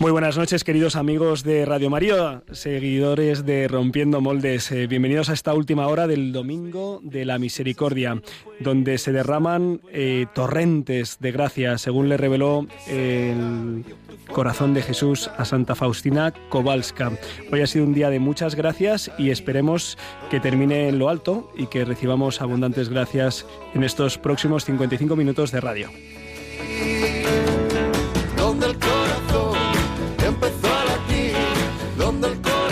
Muy buenas noches, queridos amigos de Radio María, seguidores de Rompiendo Moldes. Eh, bienvenidos a esta última hora del Domingo de la Misericordia, donde se derraman eh, torrentes de gracia, según le reveló el corazón de Jesús a Santa Faustina Kowalska. Hoy ha sido un día de muchas gracias y esperemos que termine en lo alto y que recibamos abundantes gracias en estos próximos 55 minutos de radio.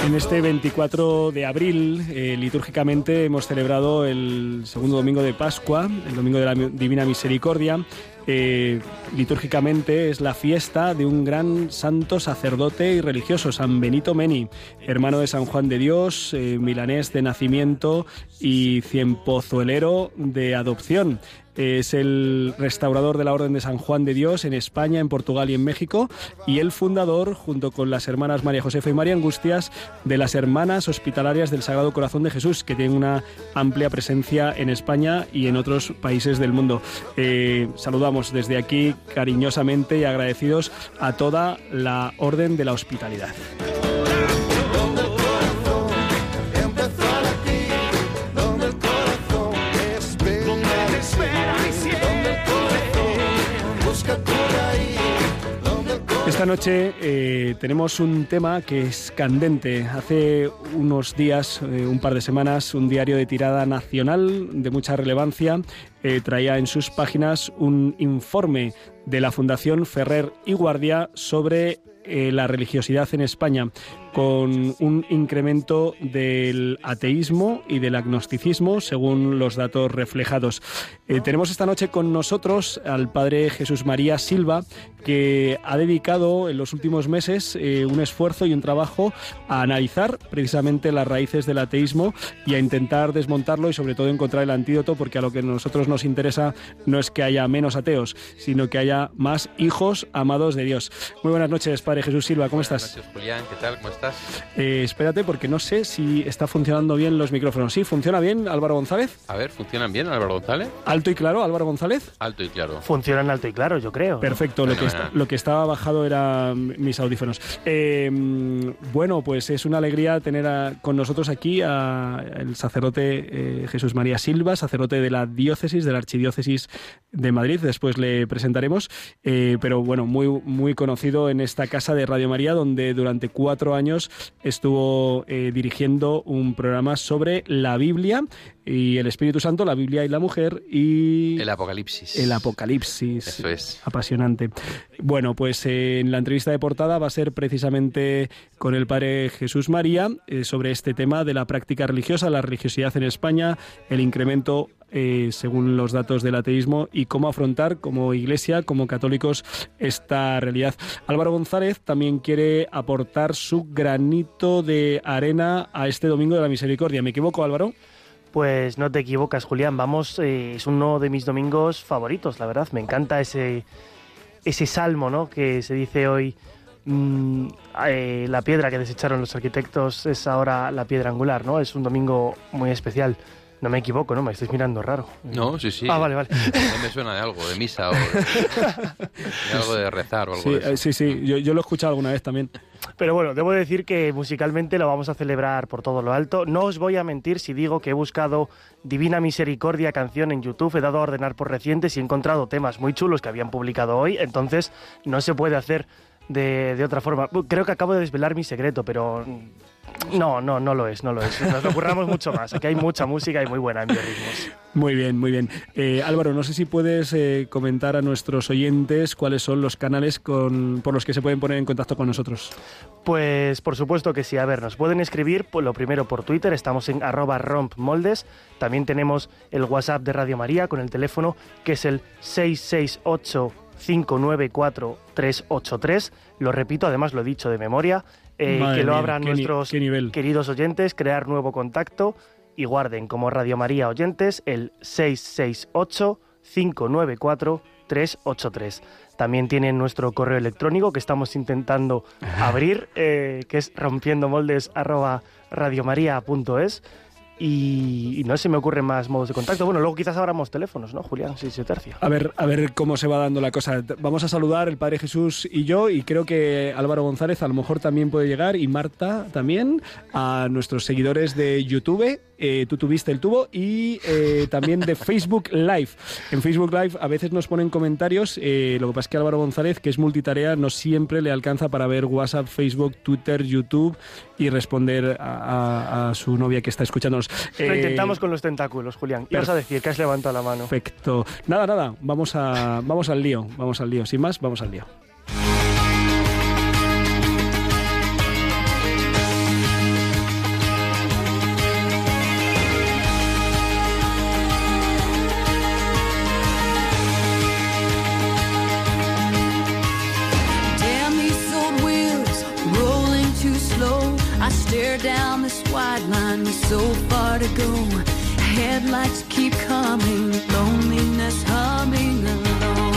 En este 24 de abril, eh, litúrgicamente, hemos celebrado el segundo domingo de Pascua, el domingo de la Divina Misericordia. Eh, litúrgicamente es la fiesta de un gran santo sacerdote y religioso, San Benito Meni, hermano de San Juan de Dios, eh, milanés de nacimiento y cienpozuelero de adopción. Es el restaurador de la Orden de San Juan de Dios en España, en Portugal y en México, y el fundador, junto con las hermanas María Josefa y María Angustias, de las Hermanas Hospitalarias del Sagrado Corazón de Jesús, que tienen una amplia presencia en España y en otros países del mundo. Eh, saludamos desde aquí cariñosamente y agradecidos a toda la Orden de la Hospitalidad. Esta noche eh, tenemos un tema que es candente. Hace unos días, eh, un par de semanas, un diario de tirada nacional de mucha relevancia eh, traía en sus páginas un informe de la Fundación Ferrer y Guardia sobre la religiosidad en España con un incremento del ateísmo y del agnosticismo, según los datos reflejados. Eh, tenemos esta noche con nosotros al padre Jesús María Silva, que ha dedicado en los últimos meses eh, un esfuerzo y un trabajo a analizar precisamente las raíces del ateísmo y a intentar desmontarlo y sobre todo encontrar el antídoto, porque a lo que a nosotros nos interesa no es que haya menos ateos, sino que haya más hijos amados de Dios. Muy buenas noches, padre Jesús Silva, ¿cómo buenas estás? Noches, Julián, ¿qué tal? ¿Cómo estás? Eh, espérate, porque no sé si está funcionando bien los micrófonos. ¿Sí? ¿Funciona bien, Álvaro González? A ver, ¿funcionan bien, Álvaro González? ¿Alto y claro, Álvaro González? Alto y claro. Funcionan alto y claro, yo creo. Perfecto, lo, que lo que estaba bajado eran mis audífonos. Eh, bueno, pues es una alegría tener con nosotros aquí al sacerdote eh, Jesús María Silva, sacerdote de la diócesis, de la archidiócesis de Madrid. Después le presentaremos, pero bueno, muy, muy conocido en esta casa de Radio María, donde durante cuatro años estuvo eh, dirigiendo un programa sobre la Biblia y el Espíritu Santo, la Biblia y la mujer y... El Apocalipsis. El Apocalipsis. Eso es. Apasionante. Bueno, pues eh, en la entrevista de portada va a ser precisamente con el Padre Jesús María eh, sobre este tema de la práctica religiosa, la religiosidad en España, el incremento eh, según los datos del ateísmo, y cómo afrontar como iglesia, como católicos, esta realidad. Álvaro González también quiere aportar su granito de arena a este Domingo de la Misericordia. ¿Me equivoco, Álvaro? Pues no te equivocas, Julián. Vamos, eh, es uno de mis domingos favoritos, la verdad. Me encanta ese, ese salmo, ¿no? Que se dice hoy. Mm, eh, la piedra que desecharon los arquitectos es ahora la piedra angular, ¿no? Es un domingo muy especial. No me equivoco, ¿no? Me estáis mirando raro. No, sí, sí. Ah, vale, vale. me suena de algo, de misa o de, algo de rezar o algo sí, de eso. Eh, sí, sí, yo, yo, lo he escuchado alguna vez también. Pero bueno, debo decir que musicalmente lo vamos a celebrar por todo lo alto. No os voy a mentir si digo que he buscado Divina Misericordia canción en YouTube, he dado a ordenar por recientes y he encontrado temas muy chulos que habían publicado hoy, entonces no se puede hacer de, de otra forma. Creo que acabo de desvelar mi secreto, pero no, no, no lo es, no lo es. Nos lo curramos mucho más. Aquí hay mucha música y muy buena en biorritmos. Muy bien, muy bien. Eh, Álvaro, no sé si puedes eh, comentar a nuestros oyentes cuáles son los canales con, por los que se pueden poner en contacto con nosotros. Pues por supuesto que sí. A ver, nos pueden escribir pues, lo primero por Twitter, estamos en arroba rompmoldes. También tenemos el WhatsApp de Radio María con el teléfono que es el 668 594 383. Lo repito, además lo he dicho de memoria. Eh, que lo abran nuestros queridos oyentes, crear nuevo contacto y guarden como Radio María oyentes el 668 594 383. También tienen nuestro correo electrónico que estamos intentando abrir, eh, que es rompiendomoldes@radiomaria.es y, no se me ocurren más modos de contacto. Bueno, luego quizás abramos teléfonos, ¿no, Julián? Sí, se tercia. A ver, a ver cómo se va dando la cosa. Vamos a saludar el Padre Jesús y yo, y creo que Álvaro González a lo mejor también puede llegar, y Marta también, a nuestros seguidores de YouTube. Eh, tú tuviste el tubo y eh, también de Facebook Live. En Facebook Live a veces nos ponen comentarios, eh, lo que pasa es que Álvaro González, que es multitarea, no siempre le alcanza para ver WhatsApp, Facebook, Twitter, YouTube y responder a, su novia que está escuchándonos. Lo intentamos con los tentáculos, Julián. Y vas a decir que has levantado la mano. Perfecto. Nada, nada, vamos, a, vamos al lío, vamos al lío. Sin más, vamos al lío. Go. Headlights keep coming, loneliness humming along.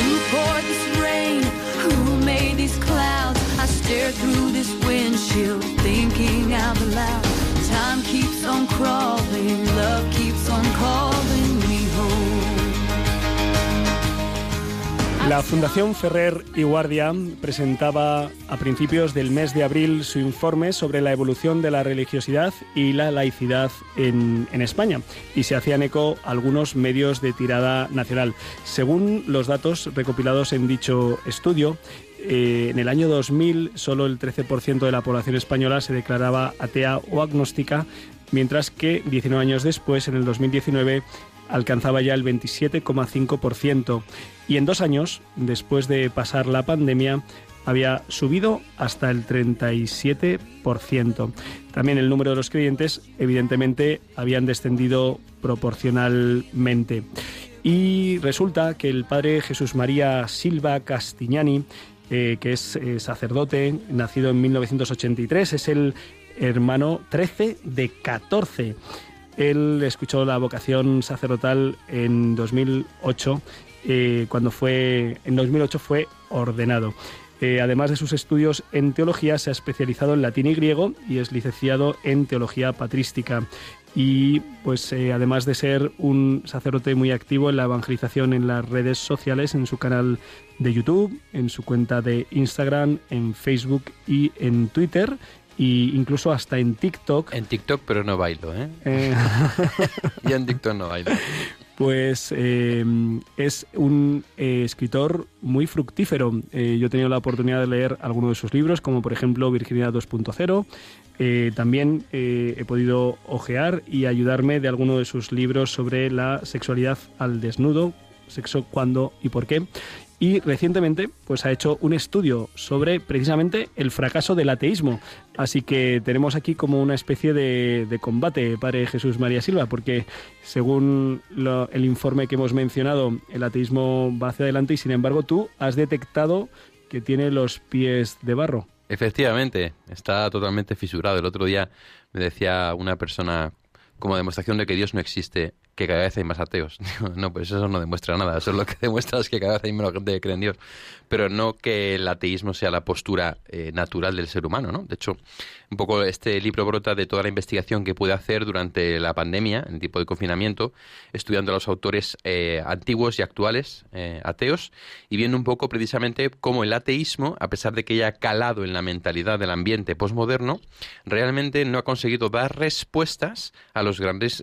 Who poured this rain? Who made these clouds? I stare through this windshield, thinking out loud. Time keeps on crawling, La Fundación Ferrer y Guardia presentaba a principios del mes de abril su informe sobre la evolución de la religiosidad y la laicidad en, España y se hacían eco algunos medios de tirada nacional. Según los datos recopilados en dicho estudio, eh, en el año 2000 solo el 13% de la población española se declaraba atea o agnóstica, mientras que 19 años después, en el 2019, alcanzaba ya el 27,5% y en dos años, después de pasar la pandemia, había subido hasta el 37%. También el número de los creyentes, evidentemente, habían descendido proporcionalmente. Y resulta que el padre Jesús María Silva Castiñani, eh, que es eh, sacerdote, nacido en 1983, es el hermano 13 de 14. Él escuchó la vocación sacerdotal en 2008, eh, cuando fue, en 2008 fue ordenado. Eh, además de sus estudios en teología, se ha especializado en latín y griego y es licenciado en teología patrística. Y pues eh, además de ser un sacerdote muy activo en la evangelización en las redes sociales, en su canal de YouTube, en su cuenta de Instagram, en Facebook y en Twitter, y incluso hasta en TikTok. En TikTok, pero no bailo, ¿eh? eh Yo en TikTok no bailo. Pues eh, es un eh, escritor muy fructífero. yo he tenido la oportunidad de leer algunos de sus libros, como por ejemplo Virginidad 2.0. también he podido ojear y ayudarme de alguno de sus libros sobre la sexualidad al desnudo, sexo, cuándo y por qué y recientemente pues ha hecho un estudio sobre precisamente el fracaso del ateísmo. Así que tenemos aquí como una especie de, combate, Padre Jesús María Silva, porque según el informe que hemos mencionado, el ateísmo va hacia adelante y sin embargo tú has detectado que tiene los pies de barro. Efectivamente, está totalmente fisurado. El otro día me decía una persona como demostración de que Dios no existe, que cada vez hay más ateos. no, pues eso no demuestra nada. Eso es lo que demuestra es que cada vez hay menos gente que cree en Dios. Pero no que el ateísmo sea la postura eh, natural del ser humano, ¿no? De hecho, un poco este libro brota de toda la investigación que pude hacer durante la pandemia, en tipo de confinamiento, estudiando a los autores eh, antiguos y actuales eh, ateos y viendo un poco precisamente cómo el ateísmo, a pesar de que haya calado en la mentalidad del ambiente posmoderno, realmente no ha conseguido dar respuestas a los grandes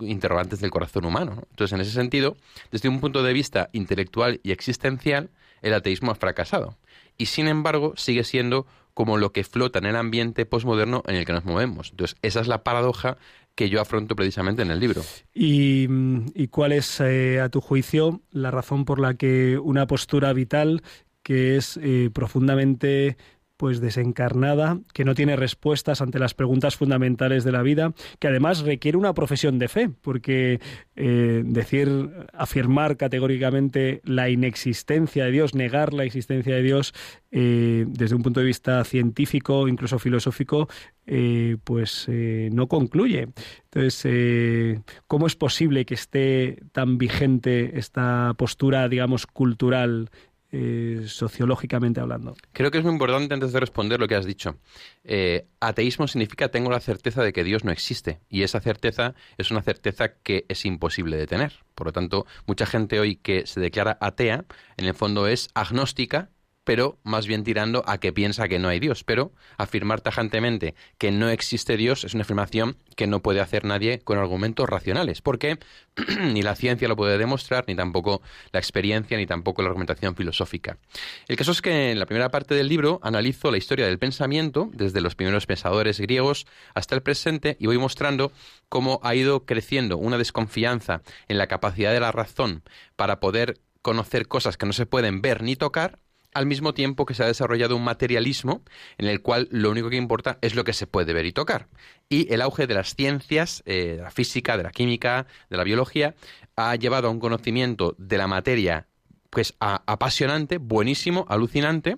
interrogantes del corazón humano. Entonces, en ese sentido, desde un punto de vista intelectual y existencial, el ateísmo ha fracasado. Y sin embargo, sigue siendo como lo que flota en el ambiente posmoderno en el que nos movemos. Entonces, esa es la paradoja que yo afronto precisamente en el libro. ¿Y, cuál es, eh, a tu juicio, la razón por la que una postura vital que es eh, profundamente pues desencarnada, que no tiene respuestas ante las preguntas fundamentales de la vida, que además requiere una profesión de fe, porque eh, decir, afirmar categóricamente la inexistencia de Dios, negar la existencia de Dios eh, desde un punto de vista científico, incluso filosófico, eh, pues no concluye. Entonces, ¿cómo es posible que esté tan vigente esta postura, digamos, cultural eh, sociológicamente hablando. Creo que es muy importante antes de responder lo que has dicho. Eh, ateísmo significa tengo la certeza de que Dios no existe y esa certeza es una certeza que es imposible de tener. Por lo tanto, mucha gente hoy que se declara atea, en el fondo es agnóstica pero más bien tirando a que piensa que no hay Dios. Pero afirmar tajantemente que no existe Dios es una afirmación que no puede hacer nadie con argumentos racionales, porque ni la ciencia lo puede demostrar, ni tampoco la experiencia, ni tampoco la argumentación filosófica. El caso es que en la primera parte del libro analizo la historia del pensamiento, desde los primeros pensadores griegos hasta el presente, y voy mostrando cómo ha ido creciendo una desconfianza en la capacidad de la razón para poder conocer cosas que no se pueden ver ni tocar, al mismo tiempo que se ha desarrollado un materialismo en el cual lo único que importa es lo que se puede ver y tocar. Y el auge de las ciencias, eh, de la física, de la química, de la biología, ha llevado a un conocimiento de la materia pues apasionante, buenísimo, alucinante,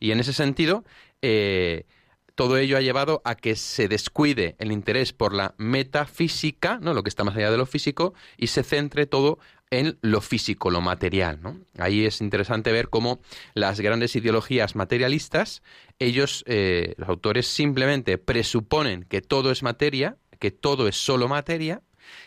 y en ese sentido eh, todo ello ha llevado a que se descuide el interés por la metafísica, ¿no? lo que está más allá de lo físico, y se centre todo en lo físico, lo material. ¿no? Ahí es interesante ver cómo las grandes ideologías materialistas, ellos, eh, los autores, simplemente presuponen que todo es materia, que todo es solo materia,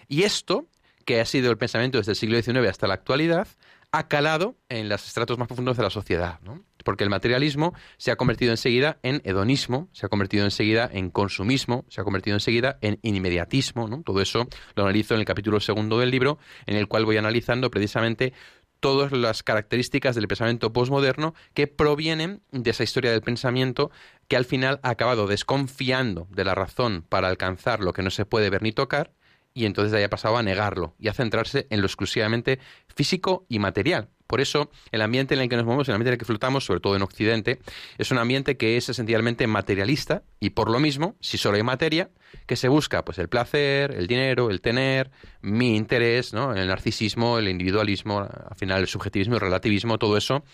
y esto, que ha sido el pensamiento desde el siglo XIX hasta la actualidad, ha calado en los estratos más profundos de la sociedad. ¿no? porque el materialismo se ha convertido enseguida en hedonismo, se ha convertido enseguida en consumismo, se ha convertido enseguida en inmediatismo, ¿no? Todo eso lo analizo en el capítulo segundo del libro, en el cual voy analizando precisamente todas las características del pensamiento posmoderno que provienen de esa historia del pensamiento que al final ha acabado desconfiando de la razón para alcanzar lo que no se puede ver ni tocar y entonces haya pasado a negarlo y a centrarse en lo exclusivamente físico y material. Por eso, el ambiente en el que nos movemos, el ambiente en el que flotamos, sobre todo en Occidente, es un ambiente que es esencialmente materialista y por lo mismo, si solo hay materia, que se busca pues el placer, el dinero, el tener, mi interés, ¿no? el narcisismo, el individualismo, al final el subjetivismo, el relativismo, todo eso,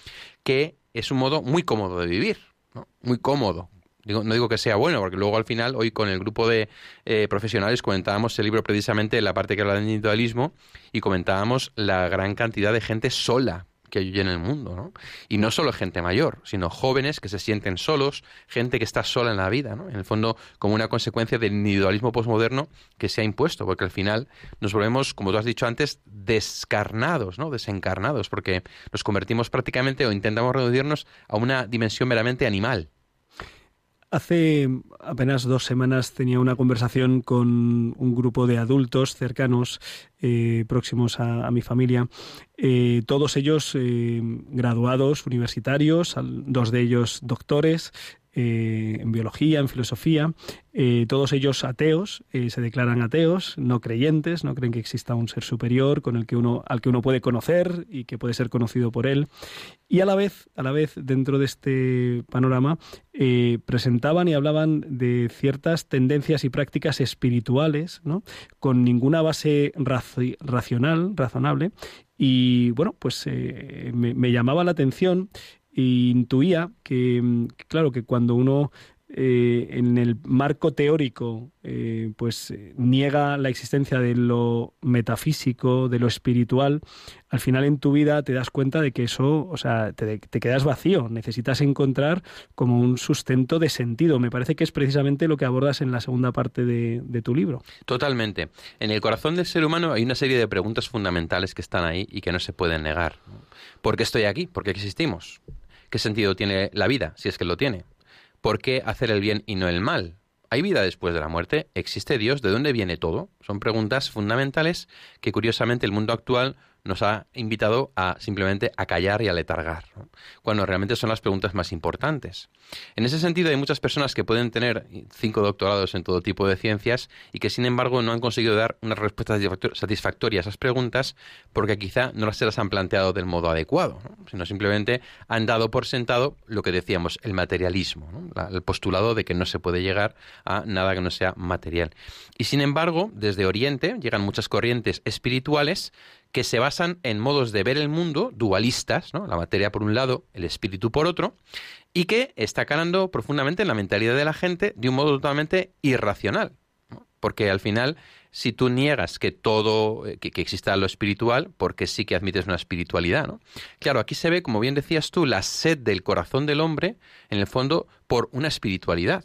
que es un modo muy cómodo de vivir, muy cómodo, no digo que sea bueno, porque luego al final, hoy con el grupo de eh, profesionales comentábamos el libro precisamente la parte que habla del individualismo y comentábamos la gran cantidad de gente sola que hay en el mundo, ¿no? Y no solo gente mayor, sino jóvenes que se sienten solos, gente que está sola en la vida, ¿no? En el fondo, como una consecuencia del individualismo posmoderno que se ha impuesto, porque al final nos volvemos, como tú has dicho antes, descarnados, ¿no? Desencarnados, porque nos convertimos prácticamente o intentamos reducirnos a una dimensión meramente animal. Hace apenas dos semanas tenía una conversación con un grupo de adultos cercanos, eh, próximos a, mi familia, eh, todos ellos eh, graduados universitarios, dos de ellos doctores, eh, en biología, en filosofía, eh, todos ellos ateos, eh, se declaran ateos, no creyentes, no creen que exista un ser superior con el que uno, al que uno puede conocer y que puede ser conocido por él. Y a la vez, a la vez, dentro de este panorama, presentaban y hablaban de ciertas tendencias y prácticas espirituales, ¿no? con ninguna base racional, razonable, y bueno, pues me, me, llamaba la atención intuía que, claro, que cuando uno eh, en el marco teórico eh, pues niega la existencia de lo metafísico, de lo espiritual, al final en tu vida te das cuenta de que eso, o sea, te, quedas vacío, necesitas encontrar como un sustento de sentido. Me parece que es precisamente lo que abordas en la segunda parte de, de tu libro. Totalmente. En el corazón del ser humano hay una serie de preguntas fundamentales que están ahí y que no se pueden negar. ¿Por qué estoy aquí? ¿Por qué existimos? ¿Qué sentido tiene la vida, si es que lo tiene? ¿Por qué hacer el bien y no el mal? ¿Hay vida después de la muerte? ¿Existe Dios? ¿De dónde viene todo? Son preguntas fundamentales que curiosamente el mundo actual nos ha invitado a simplemente a callar y a letargar, cuando realmente son las preguntas más importantes. En ese sentido, hay muchas personas que pueden tener cinco doctorados en todo tipo de ciencias y que, sin embargo, no han conseguido dar una respuesta satisfactoria a esas preguntas porque quizá no se las han planteado del modo adecuado, sino simplemente han dado por sentado lo que decíamos, el materialismo, el postulado de que no se puede llegar a nada que no sea material. Y, sin embargo, desde Oriente llegan muchas corrientes espirituales que se basan en modos de ver el mundo dualistas, ¿no? la materia por un lado, el espíritu por otro, y que está calando profundamente en la mentalidad de la gente de un modo totalmente irracional. Porque al final, si tú niegas que todo, eh, que, que, exista lo espiritual, porque sí que admites una espiritualidad, ¿no? Claro, aquí se ve, como bien decías tú, la sed del corazón del hombre, en el fondo, por una espiritualidad.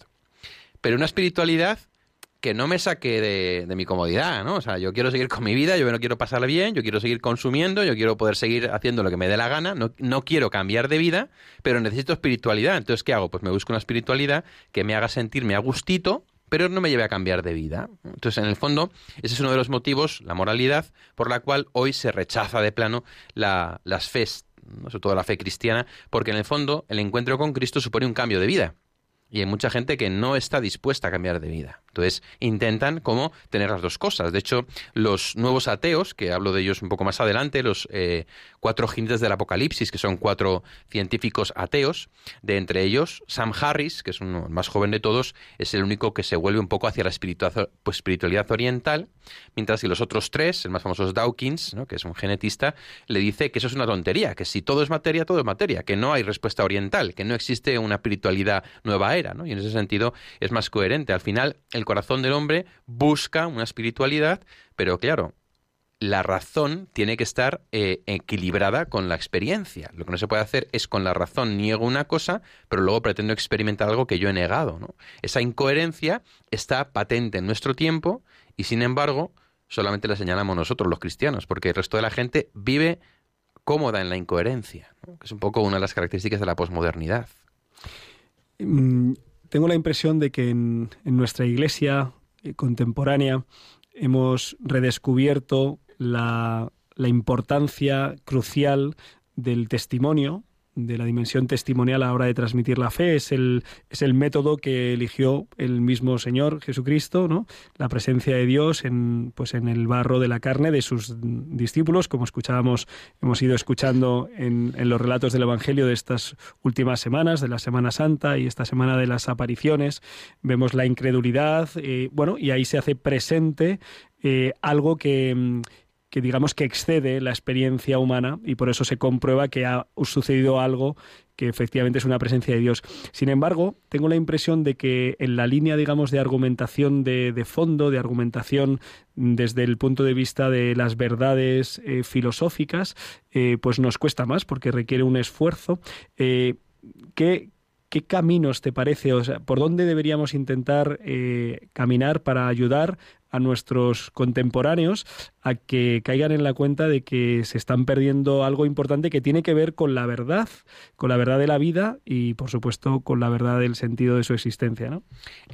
Pero una espiritualidad que no me saque de, mi comodidad, ¿no? O sea, yo quiero seguir con mi vida, yo no quiero pasarla bien, yo quiero seguir consumiendo, yo quiero poder seguir haciendo lo que me dé la gana, no, no quiero cambiar de vida, pero necesito espiritualidad. Entonces, ¿qué hago? Pues me busco una espiritualidad que me haga sentirme a gustito, pero no me lleve a cambiar de vida. Entonces, en el fondo, ese es uno de los motivos, la moralidad, por la cual hoy se rechaza de plano la, las fes, sobre todo la fe cristiana, porque en el fondo el encuentro con Cristo supone un cambio de vida. Y hay mucha gente que no está dispuesta a cambiar de vida. Entonces intentan como tener las dos cosas. De hecho, los nuevos ateos, que hablo de ellos un poco más adelante, los eh, cuatro jinetes del Apocalipsis, que son cuatro científicos ateos, de entre ellos Sam Harris, que es uno más joven de todos, es el único que se vuelve un poco hacia la pues, espiritualidad oriental, mientras que los otros tres, el más famoso es Dawkins, que es un genetista, le dice que eso es una tontería, que si todo es materia, todo es materia, que no hay respuesta oriental, que no existe una espiritualidad nueva y en ese sentido es más coherente. Al final, el corazón del hombre busca una espiritualidad, pero claro, la razón tiene que estar eh, equilibrada con la experiencia. Lo que no se puede hacer es con la razón niego una cosa, pero luego pretendo experimentar algo que yo he negado. Esa incoherencia está patente en nuestro tiempo y sin embargo solamente la señalamos nosotros los cristianos, porque el resto de la gente vive cómoda en la incoherencia, que es un poco una de las características de la posmodernidad. Mm, tengo la impresión de que en, nuestra iglesia eh, contemporánea hemos redescubierto la, la importancia crucial del testimonio, de la dimensión testimonial a la hora de transmitir la fe. Es el, es el método que eligió el mismo Señor Jesucristo, ¿no? La presencia de Dios en, pues en el barro de la carne de sus discípulos, como escuchábamos, hemos ido escuchando en, en los relatos del Evangelio de estas últimas semanas, de la Semana Santa y esta semana de las apariciones. Vemos la incredulidad, eh, bueno, y ahí se hace presente eh, algo que, que digamos que excede la experiencia humana y por eso se comprueba que ha sucedido algo que efectivamente es una presencia de Dios. Sin embargo, tengo la impresión de que en la línea, digamos, de argumentación de, fondo, de argumentación desde el punto de vista de las verdades eh, filosóficas, eh, pues nos cuesta más porque requiere un esfuerzo. Eh, ¿qué, ¿Qué caminos te parece? O sea, ¿por dónde deberíamos intentar caminar para ayudar a nuestros contemporáneos a que caigan en la cuenta de que se están perdiendo algo importante que tiene que ver con la verdad, con la verdad de la vida y, por supuesto, con la verdad del sentido de su existencia. ¿no?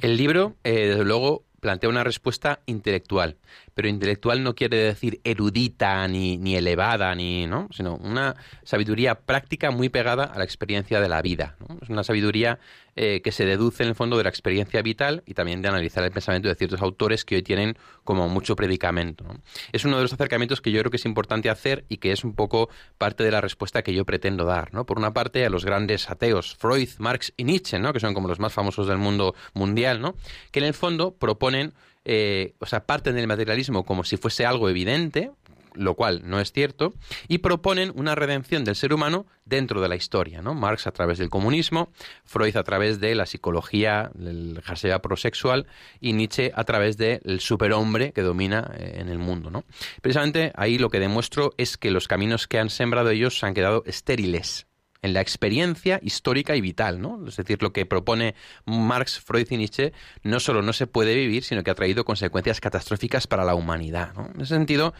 El libro, eh, desde luego, plantea una respuesta intelectual, pero intelectual no quiere decir erudita ni, ni elevada, ni, ¿no? sino una sabiduría práctica muy pegada a la experiencia de la vida. Es una sabiduría eh, que se deduce en el fondo de la experiencia vital y también de analizar el pensamiento de ciertos autores que hoy tienen como mucho predicamento. Es uno de los acercamientos que yo creo que es importante hacer y que es un poco parte de la respuesta que yo pretendo dar. ¿no? Por una parte, a los grandes ateos, Freud, Marx y Nietzsche, ¿no? que son como los más famosos del mundo mundial, ¿no? que en el fondo proponen eh, o sea, parten del materialismo como si fuese algo evidente, lo cual no es cierto, y proponen una redención del ser humano dentro de la historia, ¿no? Marx a través del comunismo, Freud a través de la psicología, el jasea prosexual y Nietzsche a través del superhombre que domina eh, en el mundo, ¿no? Precisamente ahí lo que demuestro es que los caminos que han sembrado ellos se han quedado estériles, en la experiencia histórica y vital, ¿no? Es decir, lo que propone Marx, Freud y Nietzsche no solo no se puede vivir, sino que ha traído consecuencias catastróficas para la humanidad, En ese sentido,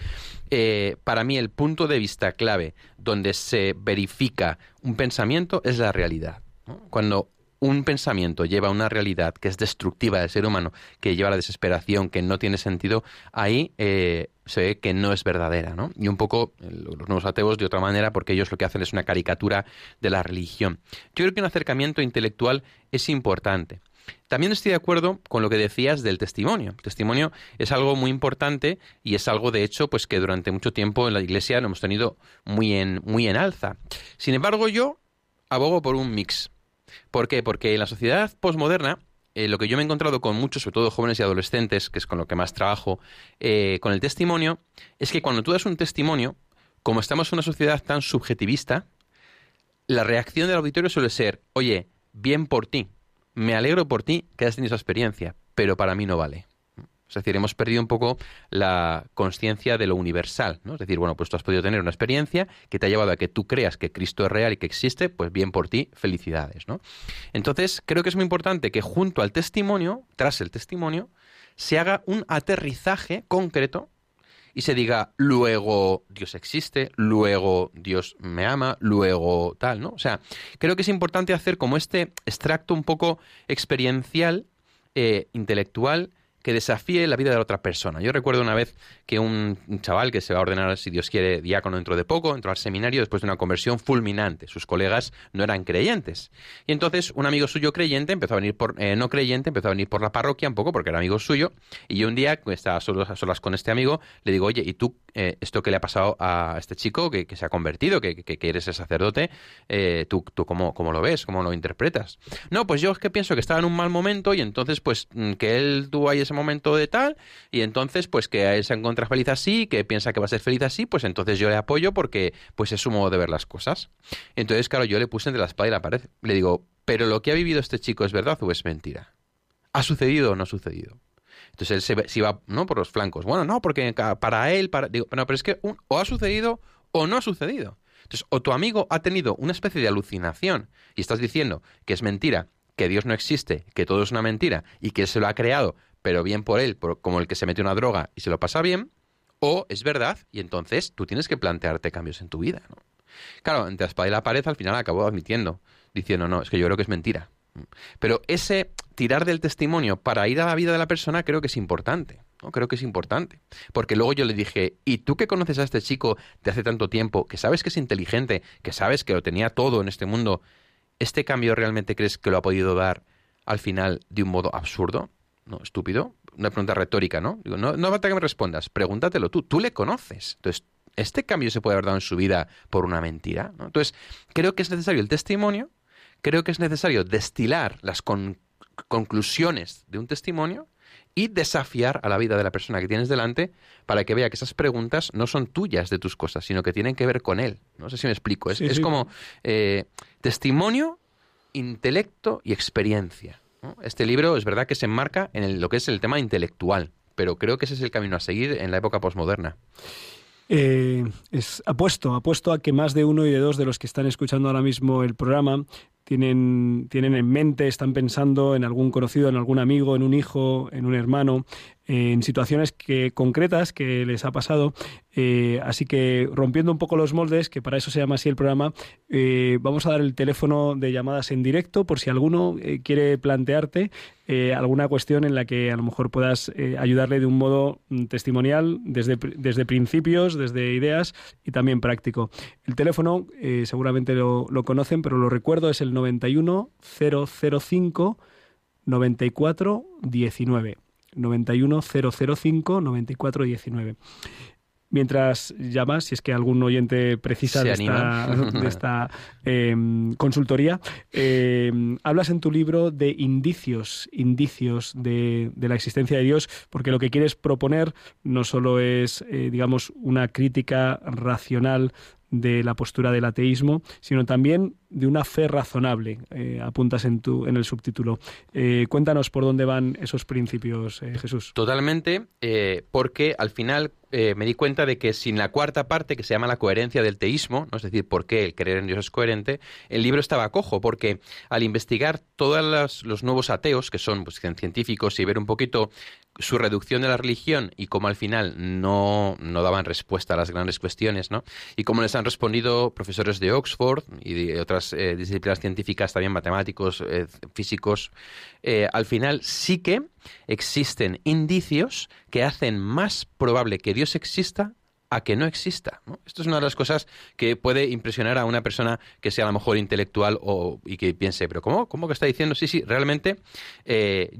eh, para mí el punto de vista clave donde se verifica un pensamiento es la realidad. Cuando un pensamiento lleva a una realidad que es destructiva del ser humano, que lleva a la desesperación, que no tiene sentido, ahí eh, se ve que no es verdadera, ¿no? Y un poco los nuevos ateos de otra manera, porque ellos lo que hacen es una caricatura de la religión. Yo creo que un acercamiento intelectual es importante. También estoy de acuerdo con lo que decías del testimonio. El testimonio es algo muy importante y es algo, de hecho, pues que durante mucho tiempo en la Iglesia lo hemos tenido muy en, muy en alza. Sin embargo, yo abogo por un mix. ¿Por qué? Porque en la sociedad posmoderna eh, lo que yo me he encontrado con muchos, sobre todo jóvenes y adolescentes, que es con lo que más trabajo, eh, con el testimonio, es que cuando tú das un testimonio, como estamos en una sociedad tan subjetivista, la reacción del auditorio suele ser, oye, bien por ti, me alegro por ti que hayas tenido esa experiencia, pero para mí no vale. Es decir, hemos perdido un poco la conciencia de lo universal, ¿no? Es decir, bueno, pues tú has podido tener una experiencia que te ha llevado a que tú creas que Cristo es real y que existe, pues bien por ti, felicidades, ¿no? Entonces, creo que es muy importante que junto al testimonio, tras el testimonio, se haga un aterrizaje concreto y se diga luego Dios existe, luego Dios me ama, luego tal, ¿no? O sea, creo que es importante hacer como este extracto un poco experiencial, eh, intelectual, que desafíe la vida de la otra persona. Yo recuerdo una vez que un chaval que se va a ordenar, si Dios quiere, diácono dentro de poco, entró al seminario después de una conversión fulminante. Sus colegas no eran creyentes. Y entonces un amigo suyo creyente empezó a venir por, eh, no creyente, empezó a venir por la parroquia un poco porque era amigo suyo. Y yo un día, estaba solo, a solas con este amigo, le digo, oye, ¿y tú eh, esto que le ha pasado a este chico que, se ha convertido, que, eres el sacerdote, eh, ¿tú, tú cómo, lo ves? ¿Cómo lo interpretas? No, pues yo es que pienso que estaba en un mal momento y entonces pues mm, que él tuvo ahí ese momento de tal, y entonces, pues que él se encuentra feliz así, que piensa que va a ser feliz así, pues entonces yo le apoyo porque pues es su modo de ver las cosas. Entonces, claro, yo le puse entre la espada y la pared. Le digo, pero lo que ha vivido este chico es verdad o es mentira. ¿Ha sucedido o no ha sucedido? Entonces él se, se iba ¿no? por los flancos. Bueno, no, porque para él, para... digo, no, pero es que o ha sucedido o no ha sucedido. Entonces, o tu amigo ha tenido una especie de alucinación y estás diciendo que es mentira, que Dios no existe, que todo es una mentira y que se lo ha creado pero bien por él, como el que se mete una droga y se lo pasa bien, o es verdad y entonces tú tienes que plantearte cambios en tu vida. ¿no? Claro, entre la espada y la pared al final acabó admitiendo, diciendo, no, es que yo creo que es mentira. Pero ese tirar del testimonio para ir a la vida de la persona creo que es importante. ¿no? Creo que es importante. Porque luego yo le dije, ¿y tú que conoces a este chico de hace tanto tiempo, que sabes que es inteligente, que sabes que lo tenía todo en este mundo, ¿este cambio realmente crees que lo ha podido dar al final de un modo absurdo? No, estúpido. Una pregunta retórica, ¿no? Digo, no, no falta que me respondas, pregúntatelo tú. Tú le conoces. Entonces, ¿este cambio se puede haber dado en su vida por una mentira? Entonces, creo que es necesario el testimonio, creo que es necesario destilar las conclusiones de un testimonio y desafiar a la vida de la persona que tienes delante para que vea que esas preguntas no son tuyas de tus cosas, sino que tienen que ver con él. No sé si me explico. Es, como eh, testimonio, intelecto y experiencia. Este libro es verdad que se enmarca en lo que es el tema intelectual, pero creo que ese es el camino a seguir en la época posmoderna. Eh, es apuesto, apuesto a que más de uno y de dos de los que están escuchando ahora mismo el programa tienen, tienen en mente, están pensando en algún conocido, en algún amigo, en un hijo, en un hermano, en situaciones que, concretas que les ha pasado. Eh, así que rompiendo un poco los moldes, que para eso se llama así el programa, eh, vamos a dar el teléfono de llamadas en directo por si alguno eh, quiere plantearte alguna cuestión en la que a lo mejor puedas ayudarle de un modo mm, testimonial, desde, desde principios, desde ideas y también práctico. El teléfono seguramente lo, lo conocen, pero lo recuerdo, es el 91 005 94 19. 91 005 94 19. Mientras llamas, si es que algún oyente precisa de esta, em, consultoría, em, hablas en tu libro de indicios, indicios de, la existencia de Dios, porque lo que quieres proponer no solo es, eh, digamos, una crítica racional de la postura del ateísmo, sino también de una fe razonable, eh, apuntas en, tu, en el subtítulo. Eh, cuéntanos por dónde van esos principios, eh, Jesús. Totalmente, porque al final me di cuenta de que sin la cuarta parte, que se llama la coherencia del teísmo, ¿no? es decir, por qué el creer en Dios es coherente, el libro estaba cojo, porque al investigar todos los nuevos ateos, que son pues, científicos, y ver un poquito su reducción de la religión y cómo al final no, daban respuesta a las grandes cuestiones, ¿no? Y cómo les han respondido profesores de Oxford y de otras eh, disciplinas científicas, también matemáticos, eh, físicos, eh, al final sí que existen indicios que hacen más probable que Dios exista a que no exista. Esto es una de las cosas que puede impresionar a una persona que sea a lo mejor intelectual o, y que piense, pero ¿cómo? ¿Cómo que está diciendo? Sí, sí, realmente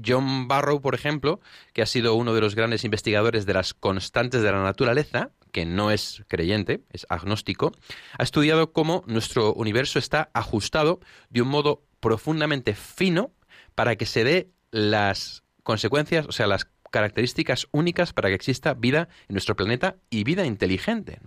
John Barrow, por ejemplo, que ha sido uno de los grandes investigadores de las constantes de la naturaleza, que no es creyente, es agnóstico, ha estudiado cómo nuestro universo está ajustado de un modo profundamente fino para que se dé las consecuencias, o sea, las características únicas para que exista vida en nuestro planeta y vida inteligente.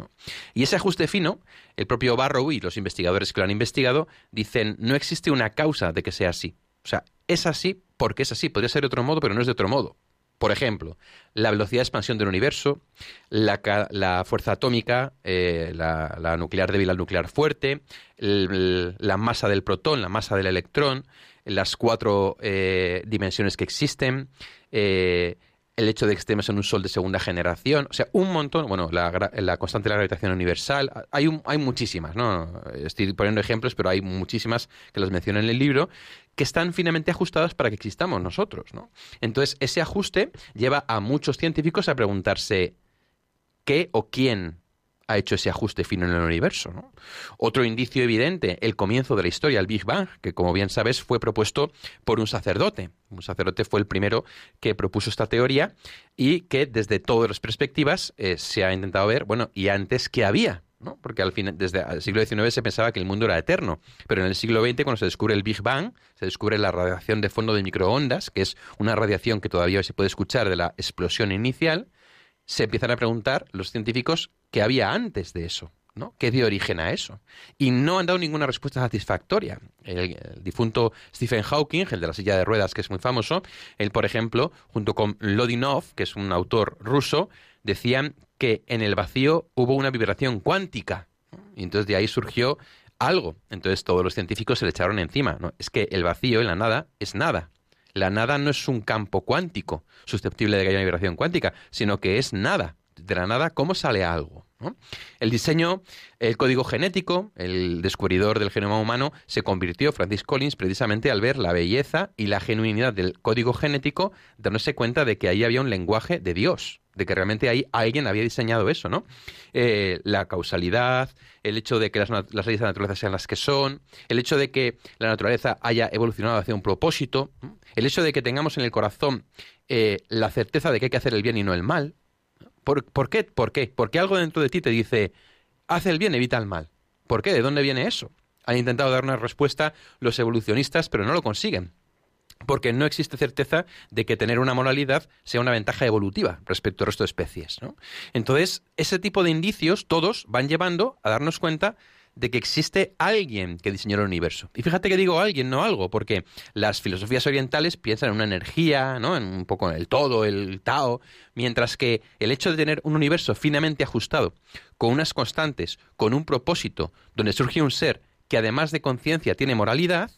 Y ese ajuste fino, el propio Barrow y los investigadores que lo han investigado dicen no existe una causa de que sea así. O sea, es así porque es así. Podría ser de otro modo, pero no es de otro modo. Por ejemplo, la velocidad de expansión del universo, la, fuerza atómica, eh, la, nuclear débil al nuclear fuerte, la masa del protón, la masa del electrón, las cuatro eh, dimensiones que existen, eh, el hecho de que estemos en un sol de segunda generación, o sea, un montón, bueno, la, constante de la gravitación universal, hay, hay muchísimas, ¿no? Estoy poniendo ejemplos, pero hay muchísimas que las menciono en el libro, que están finamente ajustadas para que existamos nosotros, ¿no? Entonces, ese ajuste lleva a muchos científicos a preguntarse qué o quién ha hecho ese ajuste fino en el universo. ¿no? Otro indicio evidente, el comienzo de la historia, el Big Bang, que como bien sabes fue propuesto por un sacerdote. Un sacerdote fue el primero que propuso esta teoría y que desde todas las perspectivas eh, se ha intentado ver, bueno, ¿y antes qué había? ¿no? Porque al fin, desde el siglo XIX se pensaba que el mundo era eterno, pero en el siglo XX, cuando se descubre el Big Bang, se descubre la radiación de fondo de microondas, que es una radiación que todavía se puede escuchar de la explosión inicial, se empiezan a preguntar los científicos qué había antes de eso. ¿no? ¿Qué dio origen a eso? Y no han dado ninguna respuesta satisfactoria. El, difunto Stephen Hawking, el de la silla de ruedas, que es muy famoso, él, por ejemplo, junto con Lodinov, que es un autor ruso, decían que en el vacío hubo una vibración cuántica. Y entonces de ahí surgió algo. Entonces todos los científicos se le echaron encima. ¿no? Es que el vacío en la nada es nada. La nada no es un campo cuántico susceptible de que haya una vibración cuántica, sino que es nada. De la nada, ¿cómo sale algo? El diseño, el código genético, el descubridor del genoma humano, se convirtió, Francis Collins, precisamente al ver la belleza y la genuinidad del código genético, dándose cuenta de que ahí había un lenguaje de Dios de que realmente ahí alguien había diseñado eso, ¿no? Eh, la causalidad, el hecho de que las, leyes de la naturaleza sean las que son, el hecho de que la naturaleza haya evolucionado hacia un propósito, el hecho de que tengamos en el corazón eh, la certeza de que hay que hacer el bien y no el mal. ¿Por, ¿Por qué? ¿Por qué? Porque algo dentro de ti te dice, haz el bien, evita el mal. ¿Por qué? ¿De dónde viene eso? Han intentado dar una respuesta los evolucionistas, pero no lo consiguen porque no existe certeza de que tener una moralidad sea una ventaja evolutiva respecto al resto de especies. Entonces, ese tipo de indicios, todos, van llevando a darnos cuenta de que existe alguien que diseñó el universo. Y fíjate que digo alguien, no algo, porque las filosofías orientales piensan en una energía, ¿no? en un poco en el todo, el Tao, mientras que el hecho de tener un universo finamente ajustado, con unas constantes, con un propósito, donde surge un ser que además de conciencia tiene moralidad,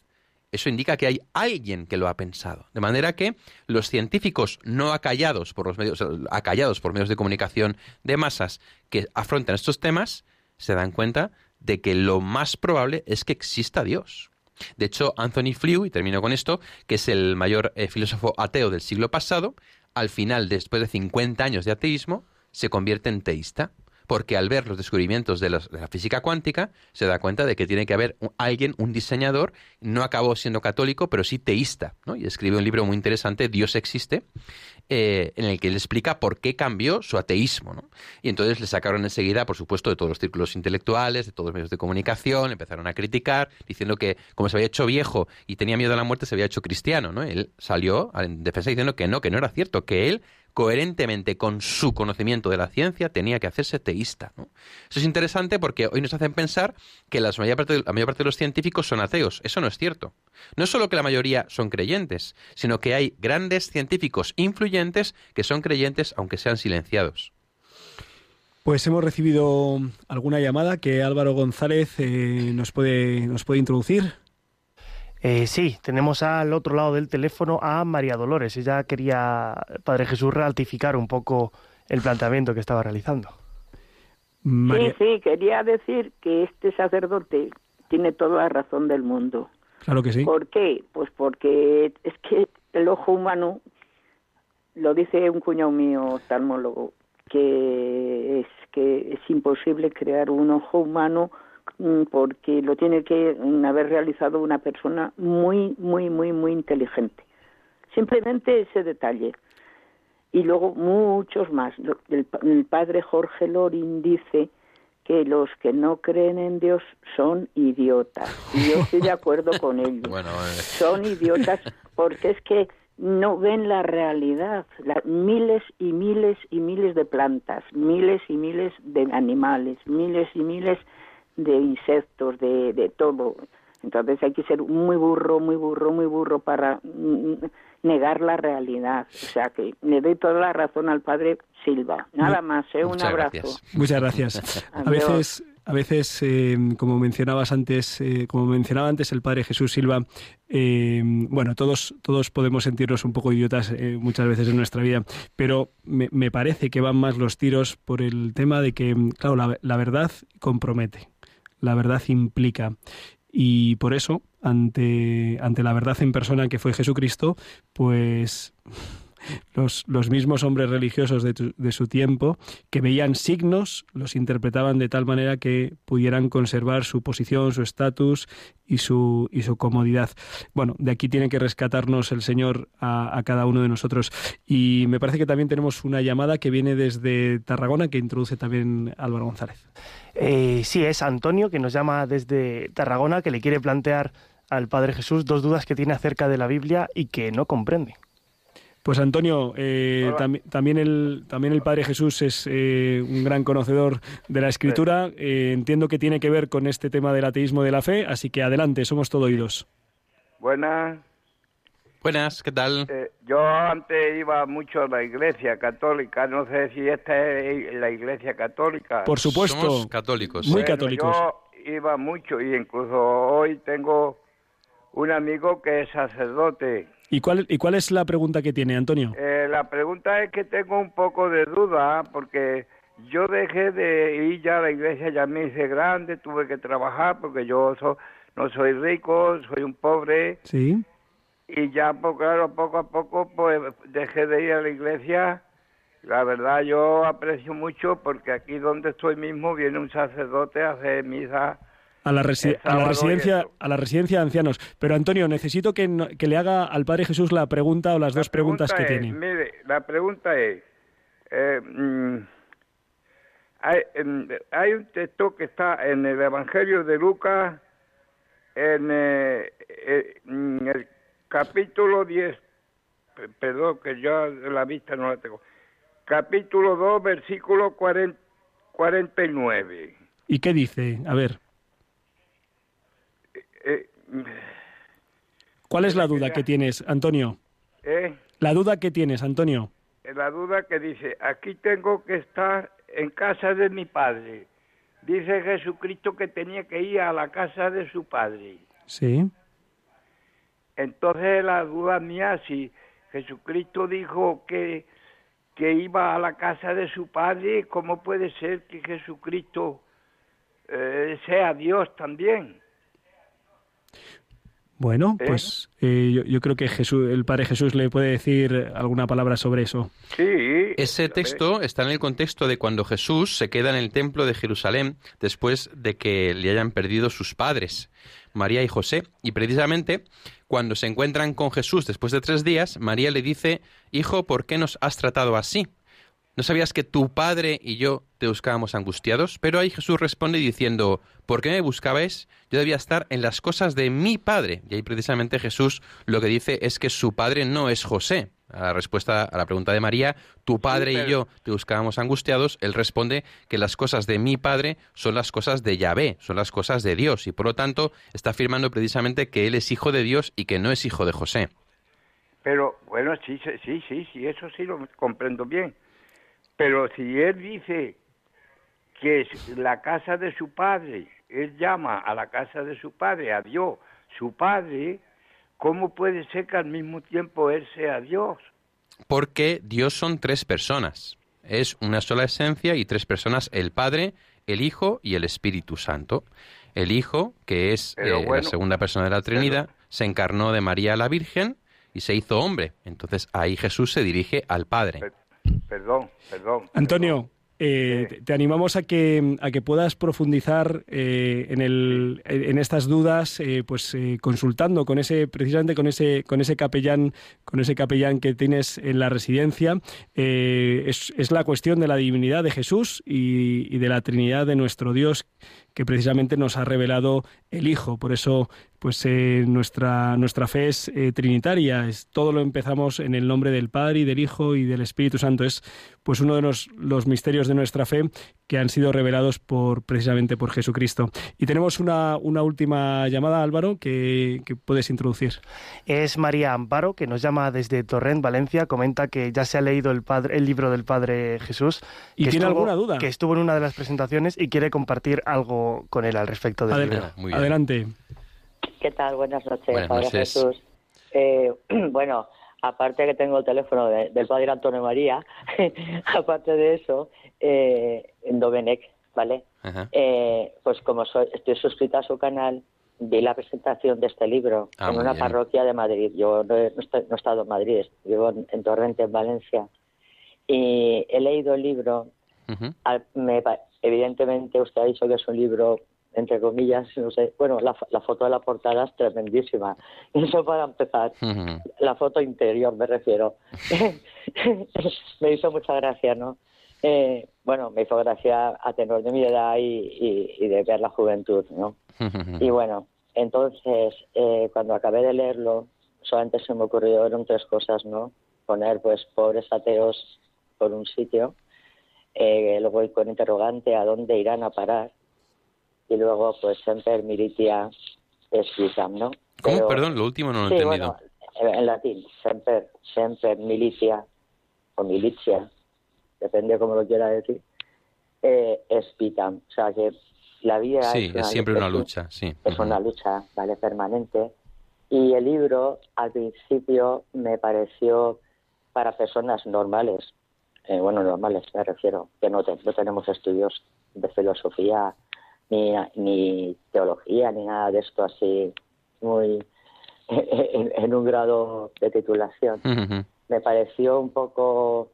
eso indica que hay alguien que lo ha pensado. De manera que los científicos no acallados por los medios, acallados por medios de comunicación de masas que afrontan estos temas, se dan cuenta de que lo más probable es que exista Dios. De hecho, Anthony Flew, y termino con esto, que es el mayor eh, filósofo ateo del siglo pasado, al final, después de 50 años de ateísmo, se convierte en teísta porque al ver los descubrimientos de, la física cuántica se da cuenta de que tiene que haber alguien, un diseñador, no acabó siendo católico, pero sí teísta, ¿no? y escribe un libro muy interesante, Dios existe, eh, en el que él explica por qué cambió su ateísmo. Y entonces le sacaron enseguida, por supuesto, de todos los círculos intelectuales, de todos los medios de comunicación, empezaron a criticar, diciendo que como se había hecho viejo y tenía miedo a la muerte, se había hecho cristiano. ¿no? Él salió en defensa diciendo que no, que no era cierto, que él coherentemente con su conocimiento de la ciencia, tenía que hacerse teísta. Eso es interesante porque hoy nos hacen pensar que la mayor, parte de, la mayor parte de los científicos son ateos. Eso no es cierto. No solo que la mayoría son creyentes, sino que hay grandes científicos influyentes que son creyentes aunque sean silenciados. Pues hemos recibido alguna llamada que Álvaro González eh, nos, puede, nos puede introducir. Eh, sí, tenemos al otro lado del teléfono a María Dolores. Ella quería, Padre Jesús, ratificar un poco el planteamiento que estaba realizando. Sí, sí, quería decir que este sacerdote tiene toda la razón del mundo. Claro que sí. ¿Por qué? Pues porque es que el ojo humano, lo dice un cuñado mío oftalmólogo, que es que es imposible crear un ojo humano porque lo tiene que mm, haber realizado una persona muy, muy, muy, muy inteligente. Simplemente ese detalle. Y luego muchos más. El, el padre Jorge Lorin dice que los que no creen en Dios son idiotas. Y yo estoy de acuerdo con ellos. Bueno, eh, Son idiotas porque es que no ven la realidad. La- miles y miles y miles de plantas, miles y miles de animales, miles y miles de insectos, de, de todo. Entonces hay que ser muy burro, muy burro, muy burro para mm, negar la realidad. O sea que le doy toda la razón al padre Silva. Nada más, ¿eh? un Muchas abrazo. gracias. Muchas gracias. A veces, a veces, eh, como mencionabas antes, eh, como mencionaba antes el padre Jesús Silva, eh, bueno, todos, todos podemos sentirnos un poco idiotas eh, muchas veces en nuestra vida, pero me, me parece que van más los tiros por el tema de que, claro, la, la verdad compromete, la verdad implica. Y por eso, ante, ante la verdad en persona que fue Jesucristo, pues los, los mismos hombres religiosos de, de su tiempo que veían signos, los interpretaban de tal manera que pudieran conservar su posición, su estatus y su, y su comodidad. Bueno, de aquí tiene que rescatarnos el Señor a, a cada uno de nosotros. Y me parece que también tenemos una llamada que viene desde Tarragona que introduce también Álvaro González. Eh, sí, es Antonio que nos llama desde Tarragona, que le quiere plantear al Padre Jesús dos dudas que tiene acerca de la Biblia y que no comprende. Pues Antonio, eh, tam- también, el, también el Padre Jesús es eh, un gran conocedor de la Escritura. Eh, entiendo que tiene que ver con este tema del ateísmo de la fe, así que adelante, somos todo oídos. Buenas. Buenas, ¿qué tal? Eh, yo antes iba mucho a la iglesia católica. No sé si esta es la iglesia católica. Por supuesto, Somos católicos. muy Bueno, católicos. Yo iba mucho y incluso hoy tengo un amigo que es sacerdote. ¿Y cuál, ¿Y cuál es la pregunta que tiene, Antonio? Eh, la pregunta es que tengo un poco de duda porque yo dejé de ir ya a la iglesia, ya me hice grande, tuve que trabajar porque yo so- no soy rico, soy un pobre. Sí. y ya pues claro poco a poco pues dejé de ir a la iglesia la verdad yo aprecio mucho porque aquí donde estoy mismo viene un sacerdote a hacer misa A la, resi- El a la residencia a la residencia de ancianos. Pero Antonio, necesito que, no- que le haga al Padre Jesús la pregunta o las La dos preguntas que pregunta es, tiene. mire la pregunta es eh, mm, hay, em, hay un texto que está en el Evangelio de Lucas en eh, eh, mm, el capítulo 10 pe- perdón que yo la vista no la tengo capítulo 2 versículo 40 49 ¿Y qué dice? A ver, eh, ¿cuál es la duda que tienes, Antonio? eh, La duda que tienes, Antonio. la duda que dice, aquí tengo que estar en casa de mi padre. Dice Jesucristo que tenía que ir a la casa de su padre. Sí. Entonces la duda mía, si Jesucristo dijo que, que iba a la casa de su padre, ¿cómo puede ser que Jesucristo eh, sea Dios también? Bueno, ¿Eh? pues eh, yo, yo creo que Jesús, el Padre Jesús le puede decir alguna palabra sobre eso. Sí. Ese texto está en el contexto de cuando Jesús se queda en el templo de Jerusalén después de que le hayan perdido sus padres, María y José. Y precisamente cuando se encuentran con Jesús después de tres días, María le dice, Hijo, ¿por qué nos has tratado así? ¿No sabías que tu padre y yo te buscábamos angustiados? Pero ahí Jesús responde diciendo, ¿por qué me buscabais? Yo debía estar en las cosas de mi padre. Y ahí precisamente Jesús lo que dice es que su padre no es José. A la respuesta a la pregunta de María, tu padre y pero- yo te buscábamos angustiados, él responde que las cosas de mi padre son las cosas de Yahvé, son las cosas de Dios. Y por lo tanto está afirmando precisamente que él es hijo de Dios y que no es hijo de José. Pero bueno, sí, sí, sí, sí, eso sí lo comprendo bien. Pero si él dice que es la casa de su padre, él llama a la casa de su padre, a Dios, su padre, ¿cómo puede ser que al mismo tiempo él sea Dios? Porque Dios son tres personas. Es una sola esencia y tres personas, el Padre, el Hijo y el Espíritu Santo. El Hijo, que es eh, la segunda persona de la Trinidad, se encarnó de María la Virgen y se hizo hombre. Entonces ahí Jesús se dirige al Padre. Perdón, perdón. Antonio, eh, te- te animamos a que, a que puedas profundizar eh, en, el, en estas dudas, eh, pues consultando con ese, precisamente con ese, con ese capellán, con ese capellán que tienes en la residencia. Es, es la cuestión de la divinidad de Jesús y, y de la Trinidad de nuestro Dios que precisamente nos ha revelado el Hijo. Por eso, pues eh, nuestra, nuestra fe es eh, trinitaria. Es, todo lo empezamos en el nombre del Padre y del Hijo y del Espíritu Santo. Es pues uno de los, los misterios de nuestra fe que han sido revelados por precisamente por Jesucristo. Y tenemos una, una última llamada, Álvaro, que, que puedes introducir. Es María Amparo, que nos llama desde Torrent, Valencia. Comenta que ya se ha leído el, padre, el libro del Padre Jesús. ¿Y que tiene estuvo- alguna duda? Que estuvo en una de las presentaciones y quiere compartir algo con él al respecto del Adel- libro. Muy bien. Adelante. ¿Qué tal? Buenas noches, Buenas Padre noches. Jesús. Eh, bueno, aparte que tengo el teléfono de- del Padre Antonio María, aparte de eso, eh, en Domenech, ¿vale? Eh, pues como soy, estoy suscrita a su canal, vi la presentación de este libro Ah, en una bien. parroquia de Madrid. Yo no he, no estoy- no he estado en Madrid, vivo en, en Torrente, en Valencia. Y he leído el libro al- me evidentemente usted ha dicho que es un libro entre comillas no sé bueno la, la foto de la portada es tremendísima. Eso para empezar la foto interior me refiero. Me hizo mucha gracia no Eh, bueno me hizo gracia a tenor de mi edad y, y- y de ver la juventud no y bueno entonces eh, cuando acabé de leerlo solamente se me ocurrieron tres cosas no poner pues pobres ateos por un sitio eh, luego con interrogante a dónde irán a parar y luego pues semper militia escritam, ¿no? ¿Cómo? Pero- Perdón, lo último no lo he sí, entendido. bueno, en latín, semper, semper militia o militia, depende cómo lo quiera decir, eh, o sea que la vida sí, es, es siempre una es- lucha, sí. es una lucha, ¿vale? Permanente. Y el libro, al principio, me pareció para personas normales, eh, bueno, normales me refiero, que no, te- no tenemos estudios de filosofía ni, ni teología ni nada de esto así muy en, en un grado de titulación. Me pareció un poco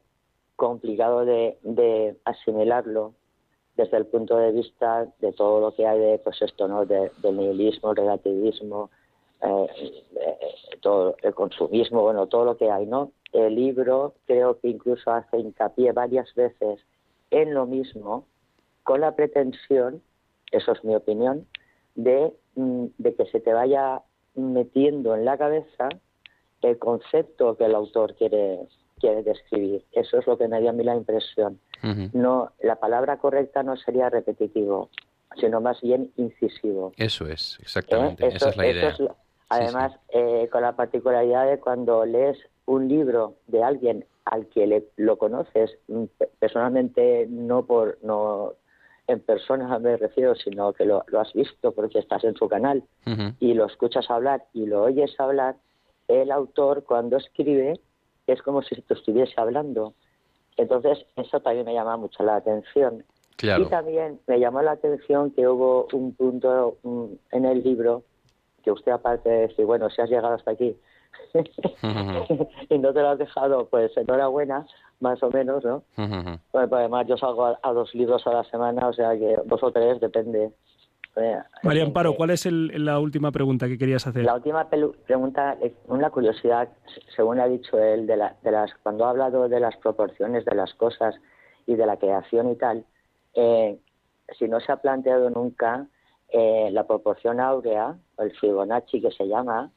complicado de, de asimilarlo desde el punto de vista de todo lo que hay de pues esto no de, del nihilismo relativismo eh, eh, todo el consumismo bueno todo lo que hay no el libro creo que incluso hace hincapié varias veces en lo mismo con la pretensión eso es mi opinión de, mm, de que se te vaya metiendo en la cabeza el concepto que el autor quiere quiere describir. Eso es lo que me dio a mí la impresión. No, la palabra correcta no sería repetitivo, sino más bien incisivo. Eso es, ¿eh? exactamente. Eso- Esa es la idea. es lo- además, eh, con la particularidad de cuando lees un libro de alguien al que le, lo conoces mm, pe- personalmente, no por no en persona me refiero, sino que lo, lo has visto porque estás en su canal y lo escuchas hablar y lo oyes hablar, el autor cuando escribe es como si te estuviese hablando. Entonces, eso también me llama mucho la atención. Claro. Y también me llamó la atención que hubo un punto mm, en el libro que usted, aparte de decir, bueno, si has llegado hasta aquí. y no te lo has dejado, pues enhorabuena, más o menos, ¿no? Pues, pues, además, yo salgo a, a dos libros a la semana, o sea que dos o tres, depende. Eh, María Amparo, ¿cuál es el- la última pregunta que querías hacer? La última pregunta, es una curiosidad, según ha dicho él, de, la- de las, cuando ha hablado de las proporciones de las cosas y de la creación y tal, eh, si no se ha planteado nunca eh, la proporción áurea, o el Fibonacci que se llama,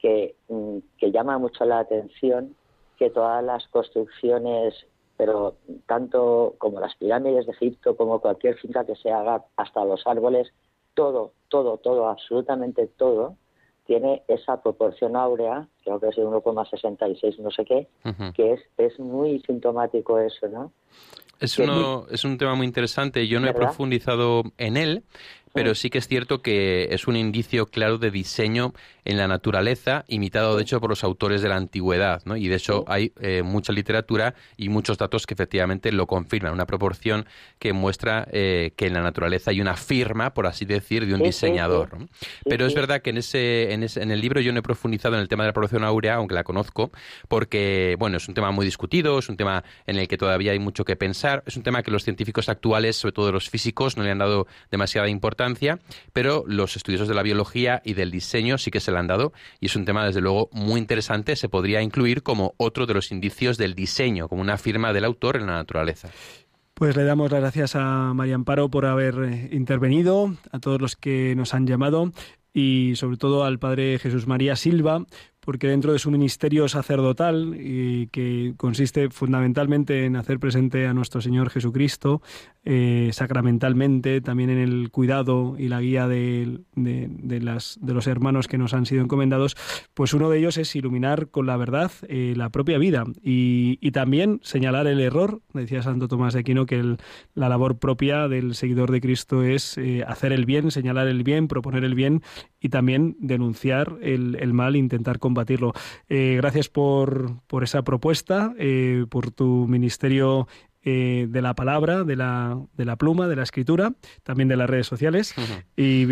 que, mm, que llama mucho la atención que todas las construcciones, pero tanto como las pirámides de Egipto, como cualquier finca que se haga, hasta los árboles, todo, todo, todo, absolutamente todo, tiene esa proporción áurea, creo que es de 1,66, no sé qué, que es, es muy sintomático eso, ¿no? Es, uno, es un tema muy interesante. Yo no he profundizado en él, pero sí que es cierto que es un indicio claro de diseño en la naturaleza, imitado de hecho por los autores de la antigüedad, ¿no? Y de hecho hay eh, mucha literatura y muchos datos que efectivamente lo confirman, una proporción que muestra eh, que en la naturaleza hay una firma, por así decir, de un diseñador. Pero es verdad que en ese, en ese, en el libro yo no he profundizado en el tema de la proporción áurea, aunque la conozco, porque bueno, es un tema muy discutido, es un tema en el que todavía hay mucho que pensar, es un tema que los científicos actuales, sobre todo los físicos, no le han dado demasiada importancia, pero los estudiosos de la biología y del diseño sí que se le han dado y es un tema desde luego muy interesante, se podría incluir como otro de los indicios del diseño, como una firma del autor en la naturaleza. Pues le damos las gracias a María Amparo por haber eh, intervenido, a todos los que nos han llamado y sobre todo al Padre Jesús María Silva porque dentro de su ministerio sacerdotal, que consiste fundamentalmente en hacer presente a nuestro Señor Jesucristo, eh, sacramentalmente, también en el cuidado y la guía de los hermanos que nos han sido encomendados, pues uno de ellos es iluminar con la verdad eh, la propia vida y, también señalar el error. Decía Santo Tomás de Aquino que la labor propia del seguidor de Cristo es eh, hacer el bien, señalar el bien, proponer el bien y también denunciar el, el mal, intentar combatirlo. gracias por, por esa propuesta, por tu ministerio eh, de la palabra, de la, de la pluma, de la escritura, también de las redes sociales. y,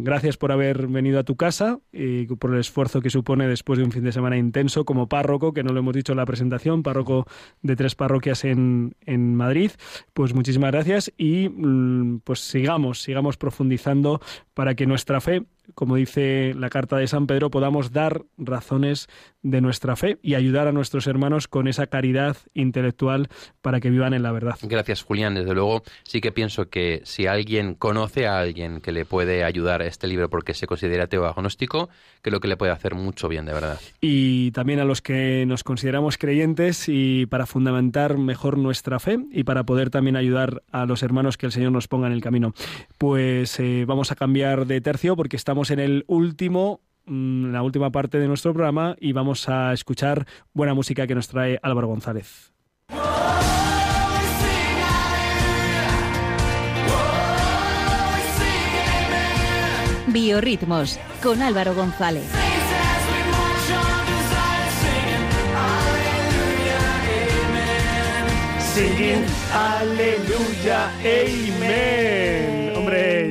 gracias por haber venido a tu casa y por el esfuerzo que supone después de un fin de semana intenso como párroco, que no lo hemos dicho en la presentación, párroco de tres parroquias en, en Madrid. Pues muchísimas gracias y mm, pues sigamos, sigamos profundizando para que nuestra fe como dice la carta de San Pedro, podamos dar razones de nuestra fe y ayudar a nuestros hermanos con esa caridad intelectual para que vivan en la verdad. Gracias, Julián. Desde luego, sí que pienso que si alguien conoce a alguien que le puede ayudar a este libro porque se considera ateo agnóstico, creo que le puede hacer mucho bien, de verdad. Y también a los que nos consideramos creyentes y para fundamentar mejor nuestra fe y para poder también ayudar a los hermanos que el Señor nos ponga en el camino. Pues eh, vamos a cambiar de tercio porque estamos en el último mm, la última parte de nuestro programa y vamos a escuchar buena música que nos trae Álvaro González. Biorritmos con Álvaro González. Singing, aleluya, amen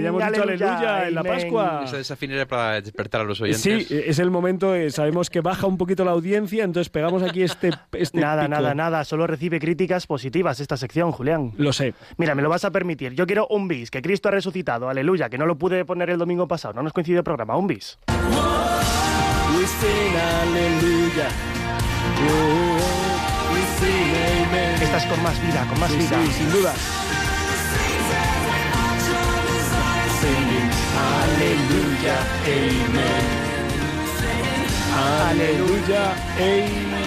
ya hemos dicho aleluya en la Pascua. Esa desafinera para despertar a los oyentes. Sí, es el momento, eh, sabemos que baja un poquito la audiencia, entonces pegamos aquí este, este Nada, nada, nada, solo recibe críticas positivas esta sección, Julián. Lo sé. Mira, me lo vas a permitir. Yo quiero un bis, que Cristo ha resucitado, aleluya, que no lo pude poner el domingo pasado, no nos coincide el programa, un bis. aleluya. Estás con más vida, con más vida. Sí, sin duda. Aleluya, amen. Aleluya, amen.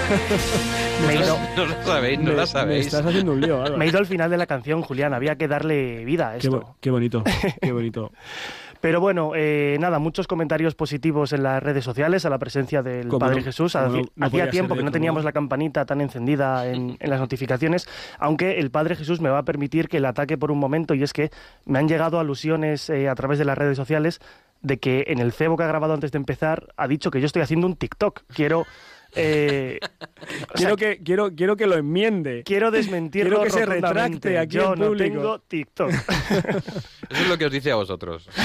Me ido, no lo sabéis, no lo sabéis. Me estás haciendo un lío. Me he ido al final de la canción, Julián. Había que darle vida a esto. qué bonito, qué bonito. Pero bueno, eh, nada, muchos comentarios positivos en las redes sociales a la presencia del Padre Jesús. Hacía tiempo que no teníamos la campanita tan encendida en, las notificaciones, aunque el Padre Jesús me va a permitir que le ataque por un momento y es que me han llegado alusiones eh, a través de las redes sociales de que en el cebo que ha grabado antes de empezar ha dicho que yo estoy haciendo un TikTok. Quiero eh, quiero, que, quiero, quiero que lo enmiende. Quiero desmentirlo. Quiero que se retracte aquí Yo no tengo TikTok. Eso es lo que os dice a vosotros.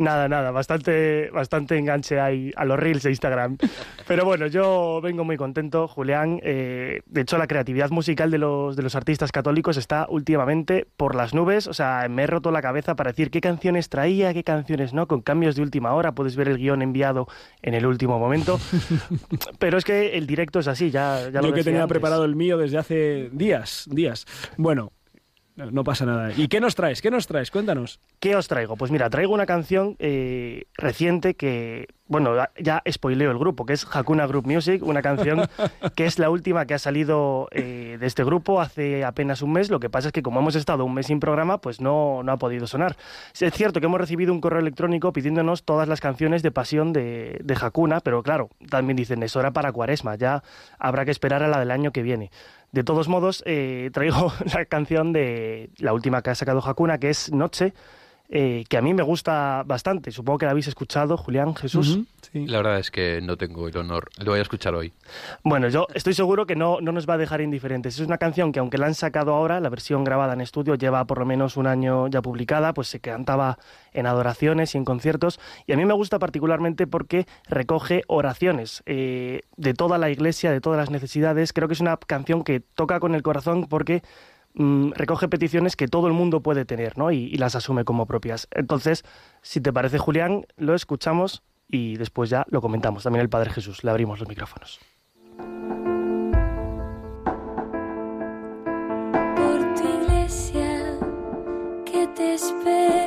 nada, nada, bastante, bastante enganche hay a los reels de Instagram. Pero bueno, yo vengo muy contento, Julián. Eh, de hecho, la creatividad musical de los, de los artistas católicos está últimamente por las nubes. O sea, me he roto la cabeza para decir qué canciones traía, qué canciones no, con cambios de última hora. Puedes ver el guion enviado en el último momento. Pero es que el directo es así, ya, ya Yo que tenía preparado el mío desde hace días, días. Bueno, no pasa nada. ¿Y qué nos traes? ¿Qué nos traes? Cuéntanos. ¿Qué os traigo? Pues mira, traigo una canción eh, reciente que, bueno, ya spoileo el grupo, que es Hakuna Group Music, una canción que es la última que ha salido eh, de este grupo hace apenas un mes. Lo que pasa es que como hemos estado un mes sin programa, pues no, no ha podido sonar. Es cierto que hemos recibido un correo electrónico pidiéndonos todas las canciones de pasión de, de Hakuna, pero claro, también dicen, es hora para cuaresma, ya habrá que esperar a la del año que viene. De todos modos, eh, traigo la canción de la última que ha sacado Hakuna, que es Noche, eh, que a mí me gusta bastante. Supongo que la habéis escuchado, Julián, Jesús. La verdad es que no tengo el honor. Lo voy a escuchar hoy. Bueno, yo estoy seguro que no, no nos va a dejar indiferentes. Es una canción que aunque la han sacado ahora, la versión grabada en estudio lleva por lo menos un año ya publicada, pues se cantaba en adoraciones y en conciertos. Y a mí me gusta particularmente porque recoge oraciones eh, de toda la iglesia, de todas las necesidades. Creo que es una canción que toca con el corazón porque mm, recoge peticiones que todo el mundo puede tener ¿no? y, y las asume como propias. Entonces, si te parece, Julián, lo escuchamos y después ya lo comentamos. También el Padre Jesús, le abrimos los micrófonos. por tu iglesia que te espera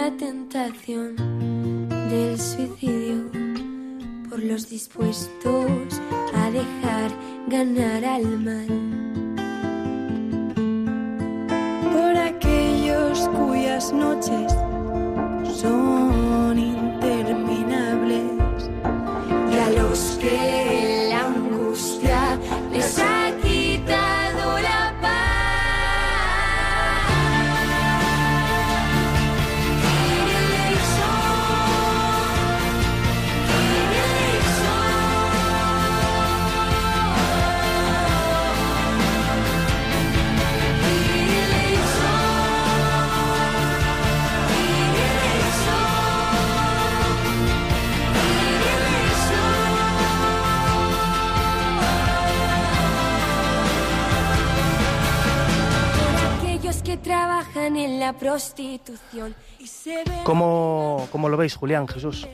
la tentación del suicidio, por los dispuestos a dejar ganar al mal, la prostitución y se ven ¿Cómo, cómo lo veis, Julián, Jesús?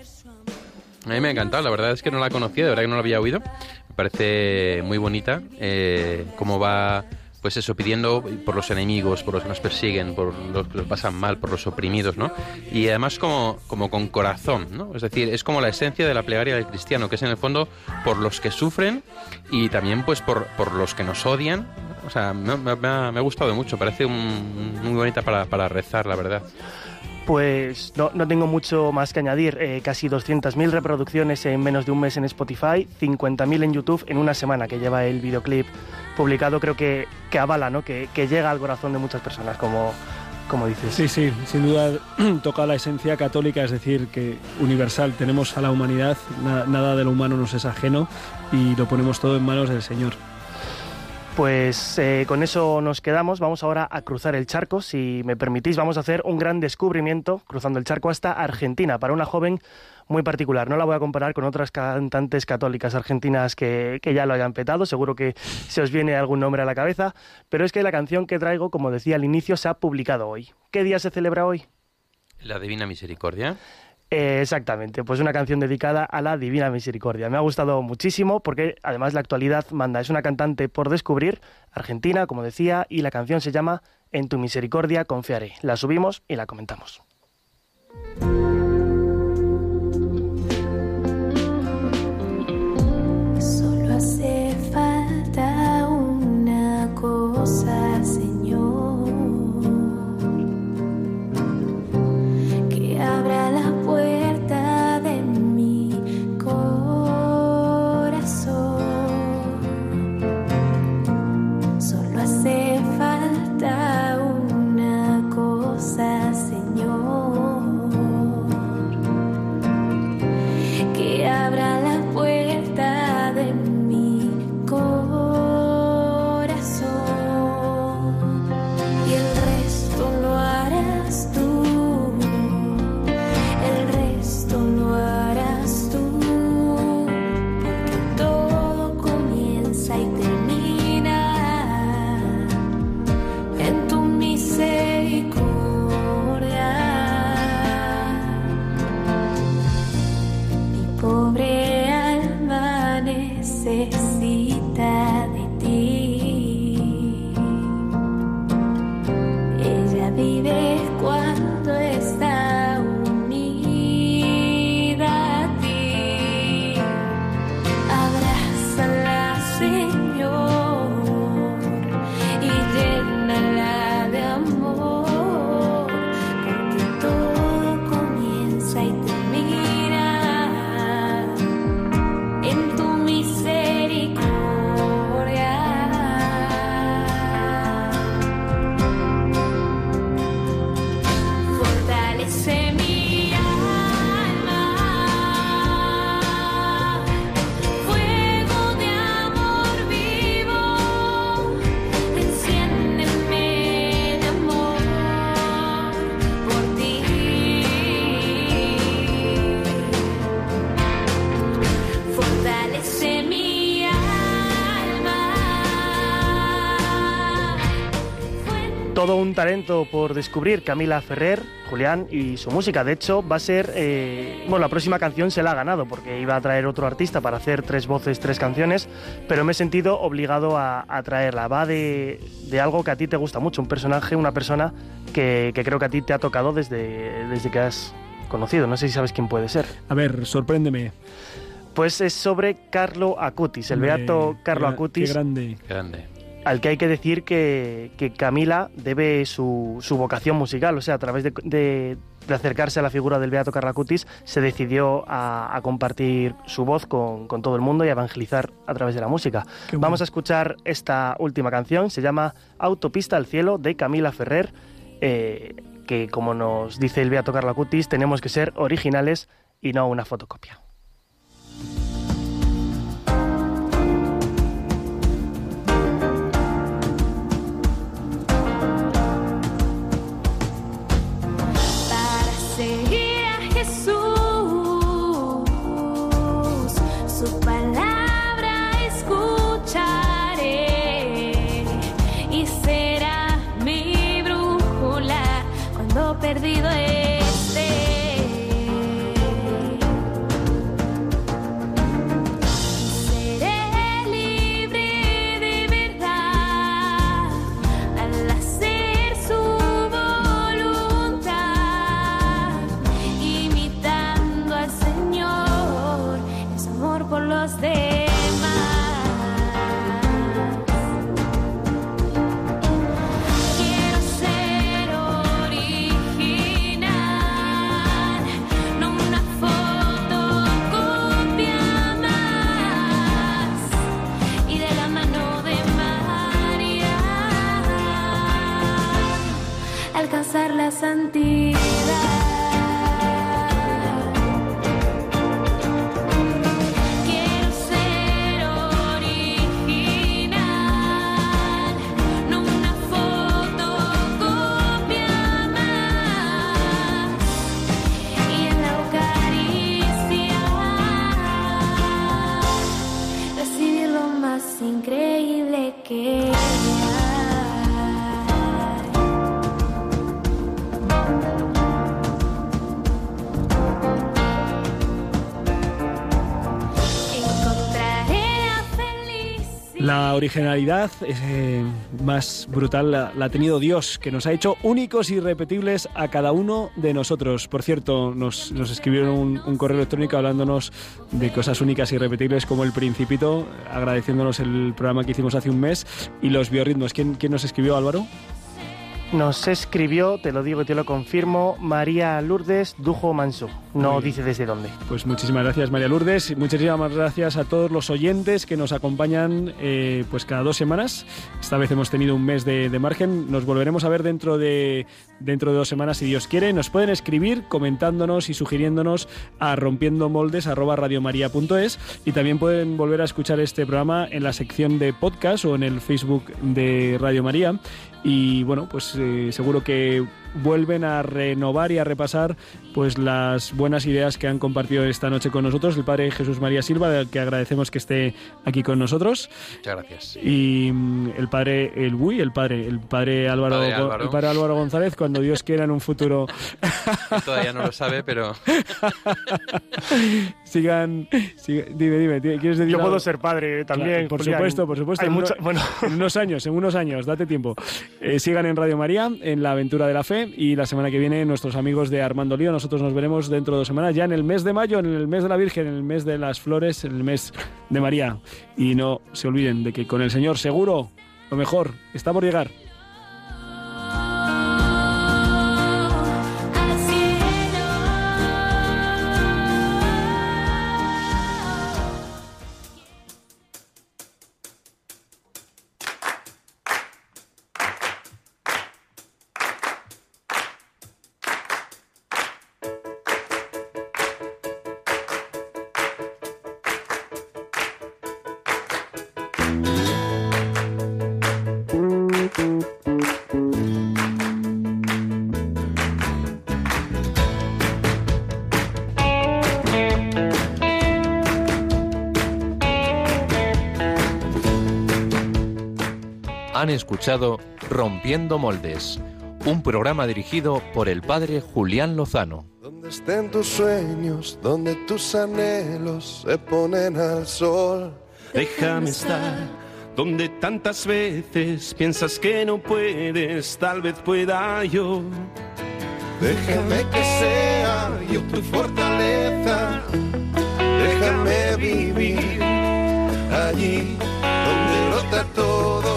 A mí me ha encantado, la verdad es que no la conocía, de verdad que no la había oído. Me parece muy bonita eh, cómo va, pues eso, pidiendo por los enemigos, por los que nos persiguen, por los que los pasan mal, por los oprimidos, ¿no? Y además como, como con corazón, ¿no? Es decir, es como la esencia de la plegaria del cristiano, que es en el fondo por los que sufren y también pues por, por los que nos odian. O sea, me, me- me ha, me ha gustado mucho, parece un- muy bonita para, para rezar, la verdad. Pues no, no tengo mucho más que añadir. Eh, casi 200.000 reproducciones en menos de un mes en Spotify, 50.000 en YouTube en una semana que lleva el videoclip publicado. Creo que, que avala, ¿no? Que, que llega al corazón de muchas personas, como, como dices. Sí, sí, sin duda toca la esencia católica, es decir, que universal. Tenemos a la humanidad, na- nada de lo humano nos es ajeno y lo ponemos todo en manos del Señor. Pues eh, con eso nos quedamos. Vamos ahora a cruzar el charco. Si me permitís, vamos a hacer un gran descubrimiento cruzando el charco hasta Argentina para una joven muy particular. No la voy a comparar con otras cantantes católicas argentinas que, que ya lo hayan petado, seguro que se os viene algún nombre a la cabeza, pero es que la canción que traigo, como decía al inicio, se ha publicado hoy. ¿Qué día se celebra hoy? La Divina Misericordia. Eh, exactamente, pues una canción dedicada a la Divina Misericordia. Me ha gustado muchísimo porque además la actualidad manda. Es una cantante por descubrir, argentina, como decía, y la canción se llama En tu misericordia confiaré. La subimos y la comentamos. Solo hace Todo un talento por descubrir Camila Ferrer, Julián y su música. De hecho, va a ser. eh, bueno, la próxima canción se la ha ganado porque iba a traer otro artista para hacer tres voces, tres canciones, pero me he sentido obligado a, a traerla. Va de, de algo que a ti te gusta mucho, un personaje, una persona que, que creo que a ti te ha tocado desde, desde que has conocido. No sé si sabes quién puede ser. A ver, sorpréndeme. Pues es sobre Carlo Acutis, el beato Carlo qué Acutis. Qué grande. Grande. Al que hay que decir que, que Camila debe su, su vocación musical, o sea, a través de, de- de acercarse a la figura del Beato Carlacutis, se decidió a, a compartir su voz con, con todo el mundo y a evangelizar a través de la música. Vamos a escuchar esta última canción, se llama Autopista al Cielo, de Camila Ferrer, eh, que como nos dice el Beato Carlacutis, tenemos que ser originales y no una fotocopia. Alcanzar la originalidad eh, más brutal la, la ha tenido Dios, que nos ha hecho únicos y repetibles a cada uno de nosotros. Por cierto, nos, nos escribieron un, un correo electrónico hablándonos de cosas únicas y repetibles como el Principito, agradeciéndonos el programa que hicimos hace un mes y los biorritmos. ¿Quién, quién nos escribió, Álvaro? Nos escribió, te lo digo y te lo confirmo, María Lourdes Dujo Manso. No dice desde dónde. Pues muchísimas gracias María Lourdes y muchísimas gracias a todos los oyentes que nos acompañan eh, pues cada dos semanas. Esta vez hemos tenido un mes de, de margen. Nos volveremos a ver dentro de, dentro de dos semanas si Dios quiere. Nos pueden escribir comentándonos y sugiriéndonos a rompiendomoldes@radiomaria.es y también pueden volver a escuchar este programa en la sección de podcast o en el Facebook de Radio María. Y bueno, pues eh, seguro que vuelven a renovar y a repasar pues las buenas ideas que han compartido esta noche con nosotros el padre Jesús María Silva, al que agradecemos que esté aquí con nosotros, Muchas gracias. y mm, el padre el Bui, el padre el padre Álvaro, Padre Álvaro. el padre Álvaro González, cuando Dios quiera en un futuro todavía no lo sabe, pero sigan, siga- dime, dime, ¿quieres decir Yo algo? puedo ser padre también. Claro, por supuesto, por supuesto. Hay En mucha- uno- bueno, En unos años, en unos años, date tiempo. Eh, sigan en Radio María, en la aventura de la fe, y la semana que viene nuestros amigos de Armando Lío, nosotros nos veremos dentro de dos semanas, ya en el mes de mayo, en el mes de la Virgen, en el mes de las flores, en el mes de María. Y no se olviden de que con el Señor seguro, lo mejor, está por llegar. Escuchado Rompiendo Moldes, un programa dirigido por el padre Julián Lozano. Donde estén tus sueños, donde tus anhelos se ponen al sol. Déjame estar donde tantas veces piensas que no puedes, tal vez pueda yo. Déjame que sea yo tu fortaleza. Déjame vivir allí donde brota todo,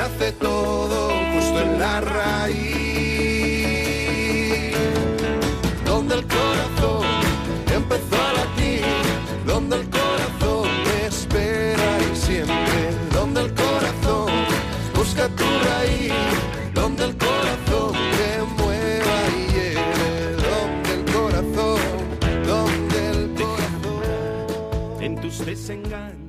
nace todo, justo en la raíz. Donde el corazón empezó a latir, donde el corazón me espera y siempre, donde el corazón busca tu raíz, donde el corazón te mueva y lleve, donde el corazón, donde el corazón. En tus desengaños